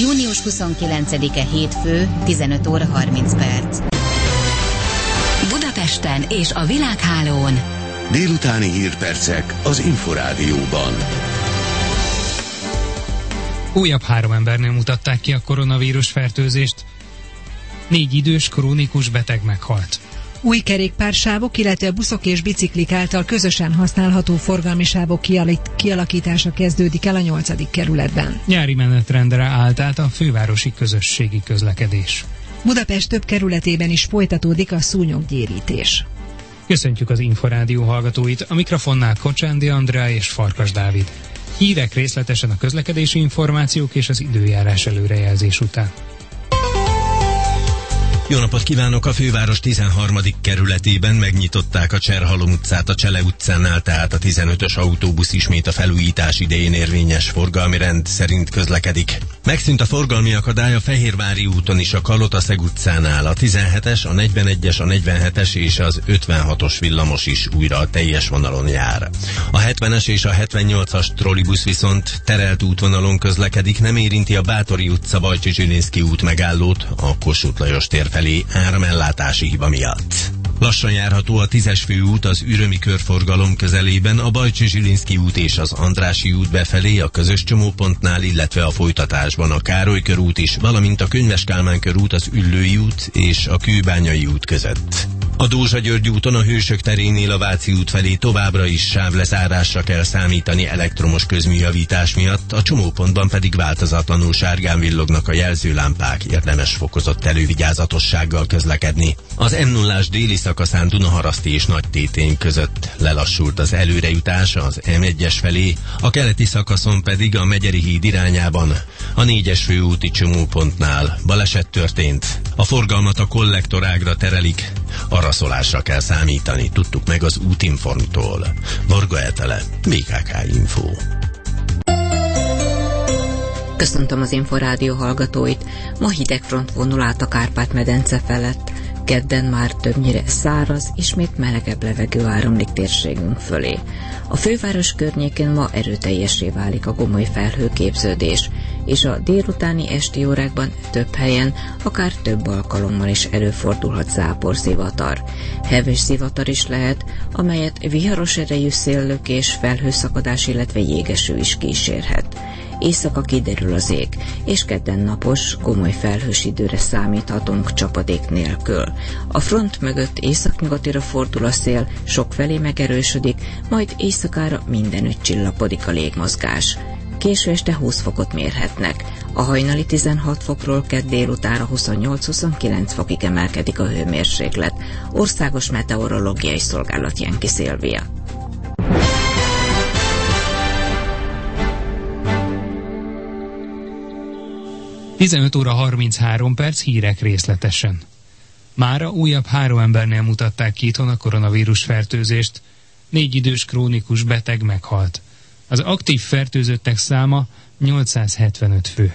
Június 29-e hétfő, 15 óra 30 perc. Budapesten és a világhálón. Délutáni hírpercek az Inforádióban. Újabb három embernél mutatták ki a koronavírus fertőzést. Négy idős, krónikus beteg meghalt. Új kerékpársávok, illetve buszok és biciklik által közösen használható forgalmi sávok kialakítása kezdődik el a 8. kerületben. Nyári menetrendre állt át a fővárosi közösségi közlekedés. Budapest több kerületében is folytatódik a szúnyoggyérítés. Köszöntjük az Inforádió hallgatóit, a mikrofonnál Kocsándi Andrea és Farkas Dávid. Hírek részletesen a közlekedési információk és az időjárás előrejelzés után. Jó napot kívánok! A főváros 13. kerületében megnyitották a Cserhalom utcát a Csele utcánál, tehát a 15-ös autóbusz ismét a felújítás idején érvényes forgalmi rend szerint közlekedik. Megszűnt a forgalmi akadály a Fehérvári úton is a Kalotaszeg utcánál. A 17-es, a 41-es, a 47-es és az 56-os villamos is újra a teljes vonalon jár. A 70-es és a 78-as trollibusz viszont terelt útvonalon közlekedik, nem érinti a Bátori utca Bajcsi Zsilinszki út megállót, a Kossuth Lajos tér felé áramellátási hiba miatt. Lassan járható a tízes főút az ürömi körforgalom közelében, a Bajcsi Zsilinszki út és az Andrási út befelé a közös csomópontnál, illetve a folytatásban a Károly körút is, valamint a Könyves Kálmán körút az Üllői út és a Kőbányai út között. A Dózsa György úton a Hősök terénél a Váci út felé. Továbbra is sávlezárásra kell számítani elektromos közműjavítás miatt, a csomópontban pedig változatlanul sárgán villognak a jelzőlámpák, érdemes fokozott elővigyázatossággal közlekedni. Az m 0 déli szakaszán Dunaharaszti és Nagy Tétény között lelassult az előrejutás az M1-es felé, a keleti szakaszon pedig a Megyeri híd irányában, a 4-es főúti csomópontnál baleset történt. A forgalmat a kollektorágra terelik, araszolásra kell számítani, tudtuk meg az útinformtól. Varga Etele, BKK Info. Köszöntöm az Inforádió hallgatóit. Ma hidegfront vonul át a Kárpát-medence felett. Kedden már többnyire száraz, ismét melegebb levegő áramlik térségünk fölé. A főváros környékén ma erőteljesé válik a gomoly felhőképződés, és a délutáni esti órákban több helyen, akár több alkalommal is előfordulhat záporszivatar. Heves szivatar is lehet, amelyet viharos erejű széllökés, felhőszakadás, illetve jégeső is kísérhet. Éjszaka kiderül az ég, és kedden napos, komoly felhős időre számíthatunk csapadék nélkül. A front mögött északnyugatira fordul a szél, sok felé megerősödik, majd éjszakára mindenütt csillapodik a légmozgás. Késő este 20 fokot mérhetnek. A hajnali 16 fokról kedd délutára 28-29 fokig emelkedik a hőmérséklet. Országos Meteorológiai Szolgálat Jenki Szilvia. 15 óra 33 perc hírek részletesen. Mára újabb három embernél mutatták ki itthon a koronavírus fertőzést. Négy idős krónikus beteg meghalt. Az aktív fertőzöttek száma 875 fő.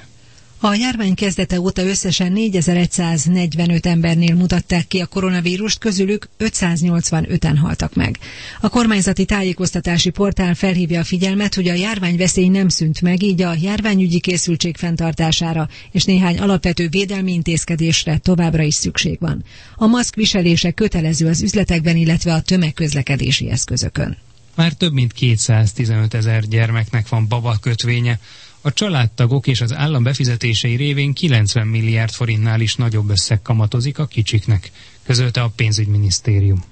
A járvány kezdete óta összesen 4145 embernél mutatták ki a koronavírust, közülük 585-en haltak meg. A kormányzati tájékoztatási portál felhívja a figyelmet, hogy a járvány veszély nem szűnt meg, így a járványügyi készültség fenntartására és néhány alapvető védelmi intézkedésre továbbra is szükség van. A maszk viselése kötelező az üzletekben, illetve a tömegközlekedési eszközökön. Már több mint 215 ezer gyermeknek van baba kötvénye, a családtagok és az állam befizetései révén 90 milliárd forintnál is nagyobb összeg kamatozik a kicsiknek, közölte a pénzügyminisztérium.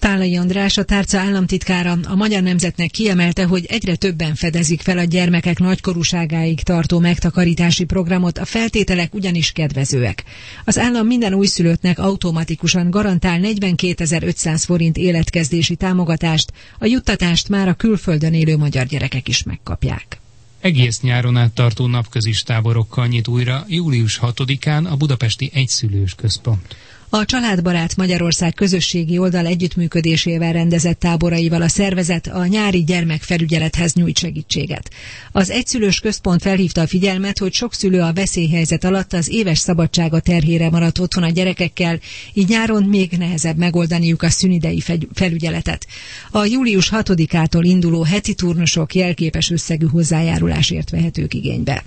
Tálai András, a tárca államtitkára a Magyar Nemzetnek kiemelte, hogy egyre többen fedezik fel a gyermekek nagykorúságáig tartó megtakarítási programot, a feltételek ugyanis kedvezőek. Az állam minden újszülöttnek automatikusan garantál 42.500 forint életkezdési támogatást, a juttatást már a külföldön élő magyar gyerekek is megkapják. Egész nyáron át tartó napközis táborokkal nyit újra július 6-án a budapesti egyszülős központ. A Családbarát Magyarország közösségi oldal együttműködésével rendezett táboraival a szervezet a nyári gyermekfelügyelethez nyújt segítséget. Az egyszülős központ felhívta a figyelmet, hogy sok szülő a veszélyhelyzet alatt az éves szabadsága terhére maradt otthon a gyerekekkel, így nyáron még nehezebb megoldaniuk a szünidei felügyeletet. A július 6-ától induló heti turnusok jelképes összegű hozzájárulásért vehetők igénybe.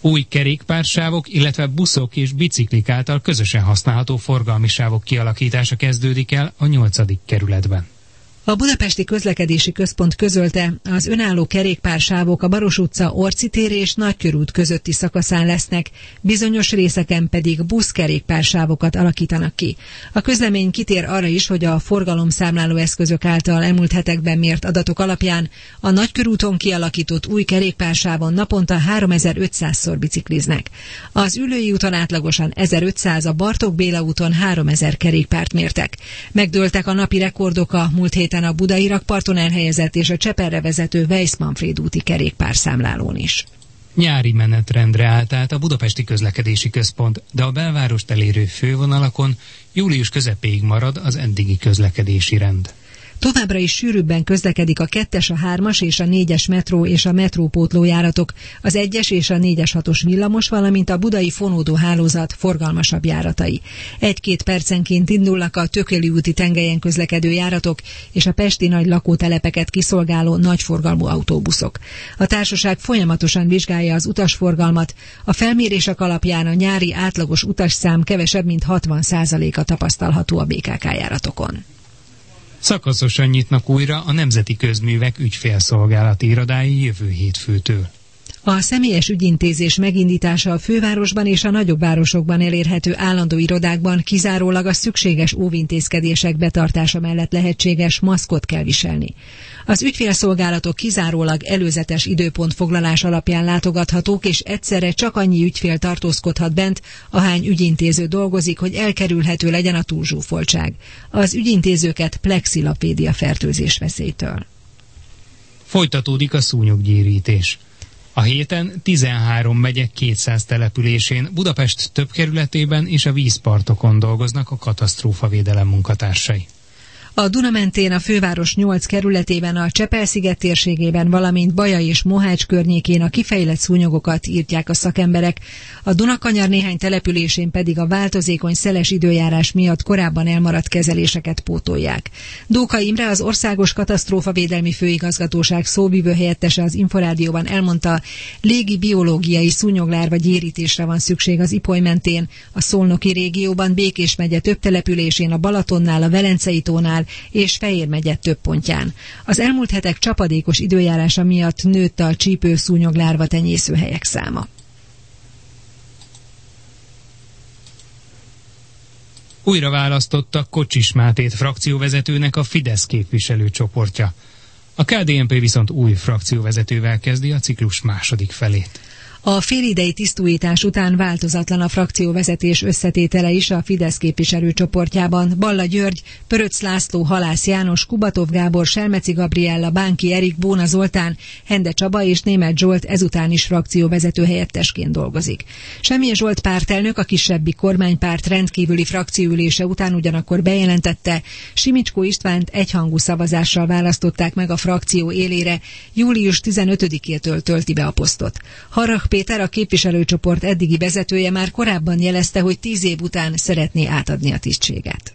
Új kerékpársávok, illetve buszok és biciklik által közösen használható forgalmi sávok kialakítása kezdődik el a 8. kerületben. A Budapesti Közlekedési Központ közölte, az önálló kerékpársávok a Baros utca Orci tér és Nagykörút közötti szakaszán lesznek, bizonyos részeken pedig buszkerékpársávokat alakítanak ki. A közlemény kitér arra is, hogy a forgalomszámláló eszközök által elmúlt hetekben mért adatok alapján a Nagykörúton kialakított új kerékpársávon naponta 3500-szor bicikliznek. Az Ülői úton átlagosan 1500, a Bartók Béla úton 3000 kerékpárt mértek. Megdőltek a napi rekordok a múlt héten héten a Budai rakparton elhelyezett és a Cseperre vezető Weiss-Manfred úti kerékpárszámlálón is. Nyári menetrendre állt át a Budapesti Közlekedési Központ, de a belvárost elérő fővonalakon július közepéig marad az eddigi közlekedési rend. Továbbra is sűrűbben közlekedik a kettes, a hármas és a négyes metró és a metrópótlójáratok, az egyes és a négyes hatos villamos, valamint a budai fonódó hálózat forgalmasabb járatai. Egy-két percenként indulnak a Tököli úti tengelyen közlekedő járatok és a pesti nagy lakótelepeket kiszolgáló nagyforgalmú autóbuszok. A társaság folyamatosan vizsgálja az utasforgalmat, a felmérések alapján a nyári átlagos utasszám kevesebb, mint 60%-a tapasztalható a BKK járatokon. Szakaszosan nyitnak újra a Nemzeti Közművek ügyfélszolgálati irodái jövő hétfőtől. A személyes ügyintézés megindítása a fővárosban és a nagyobb városokban elérhető állandó irodákban kizárólag a szükséges óvintézkedések betartása mellett lehetséges maszkot kell viselni. Az ügyfélszolgálatok kizárólag előzetes időpontfoglalás alapján látogathatók, és egyszerre csak annyi ügyfél tartózkodhat bent, ahány ügyintéző dolgozik, hogy elkerülhető legyen a túlzsúfoltság. Az ügyintézőket plexilap védi a fertőzés veszélytől. Folytatódik a szúnyoggyérítés. A héten 13 megye 200 településén, Budapest több kerületében és a vízpartokon dolgoznak a katasztrófavédelem munkatársai. A Duna mentén a főváros 8 kerületében, a Csepel-sziget térségében, valamint Baja és Mohács környékén a kifejlett szúnyogokat írtják a szakemberek. A Dunakanyar néhány településén pedig a változékony szeles időjárás miatt korábban elmaradt kezeléseket pótolják. Dóka Imre, az Országos Katasztrófavédelmi Főigazgatóság szóvivő helyettese az Inforádióban elmondta, légi biológiai szúnyoglárva gyérítésre van szükség az Ipoly mentén, a Szolnoki régióban, Békés megye több településén, a Balatonnál, a Velencei tónál, és Fejér megye több pontján. Az elmúlt hetek csapadékos időjárása miatt nőtt a csípő szúnyoglárva tenyészőhelyek száma. Újra választotta Kocsis Mátét frakcióvezetőnek a Fidesz képviselőcsoportja. A KDNP viszont új frakcióvezetővel kezdi a ciklus második felét. A félidei tisztújítás után változatlan a frakcióvezetés összetétele is a Fidesz képviselőcsoportjában. Balla György, Pöröc László, Halász János, Kubatov Gábor, Selmeci Gabriella, Bánki Erik, Bóna Zoltán, Hende Csaba és Német Zsolt ezután is frakcióvezető helyettesként dolgozik. Semmilyen Zsolt pártelnök a kisebbi kormánypárt rendkívüli frakcióülése után ugyanakkor bejelentette, Simicskó Istvánt egyhangú szavazással választották meg a frakció élére, július 15-től tölti be a posztot. Harrach Péter, a képviselőcsoport eddigi vezetője már korábban jelezte, hogy tíz év után szeretné átadni a tisztséget.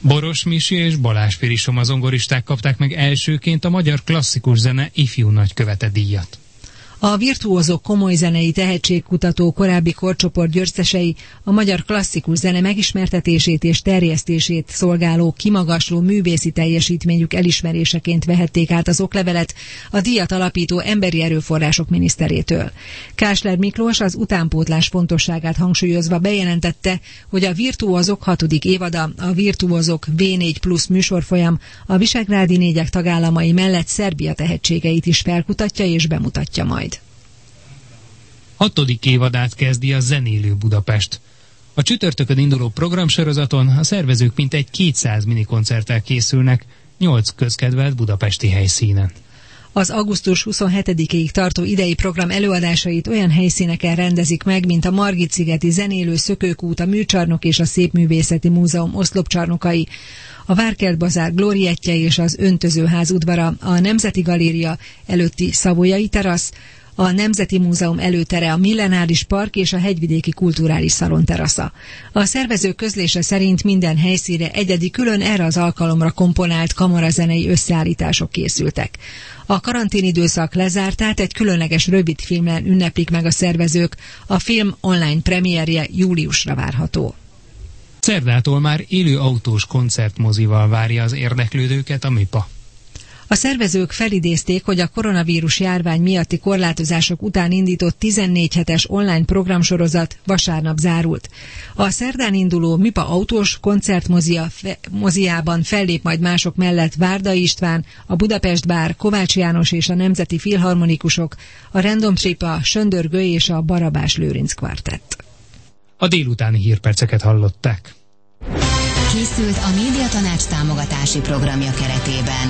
Boros Misi és Balázs Firi somazongoristák kapták meg elsőként a magyar klasszikus zene ifjú nagykövete díjat. A virtuózok komoly zenei tehetségkutató korábbi korcsoport győztesei a magyar klasszikus zene megismertetését és terjesztését szolgáló kimagasló művészi teljesítményük elismeréseként vehették át az oklevelet a díjat alapító emberi erőforrások miniszterétől. Kásler Miklós az utánpótlás fontosságát hangsúlyozva bejelentette, hogy a virtuózok hatodik évada, a virtuózok V4 plusz műsorfolyam a Visegrádi négyek tagállamai mellett Szerbia tehetségeit is felkutatja és bemutatja majd. Hatodik évadát kezdi a Zenélő Budapest. A csütörtökön induló programsorozaton a szervezők mintegy 200 minikoncerttel készülnek, 8 közkedvelt budapesti helyszínen. Az augusztus 27-ig tartó idei program előadásait olyan helyszíneken rendezik meg, mint a Margit-szigeti Zenélő Szökőkút, a Műcsarnok és a Szépművészeti Múzeum oszlopcsarnokai, a Várkert Bazár glórietje és az Öntözőház udvara, a Nemzeti Galéria előtti Szavolyai terasz, a Nemzeti Múzeum előtere, a Millenáris Park és a Hegyvidéki Kulturális Szalon terasza. A szervezők közlése szerint minden helyszíre egyedi külön erre az alkalomra komponált kamarazenei összeállítások készültek. A karantén időszak lezártát egy különleges rövidfilmen ünneplik meg a szervezők. A film online premierje júliusra várható. Szerdától már élő autós koncertmozival várja az érdeklődőket a MIPA. A szervezők felidézték, hogy a koronavírus járvány miatti korlátozások után indított 14 hetes online programsorozat vasárnap zárult. A szerdán induló MIPA autós koncertmozia fe, moziában fellép majd mások mellett Várda István, a Budapest Bár, Kovács János és a Nemzeti Filharmonikusok, a Random Trip, a Söndörgő és a Barabás Lőrinc kvartett. A délutáni hírperceket hallották. Készült a Médiatanács támogatási programja keretében.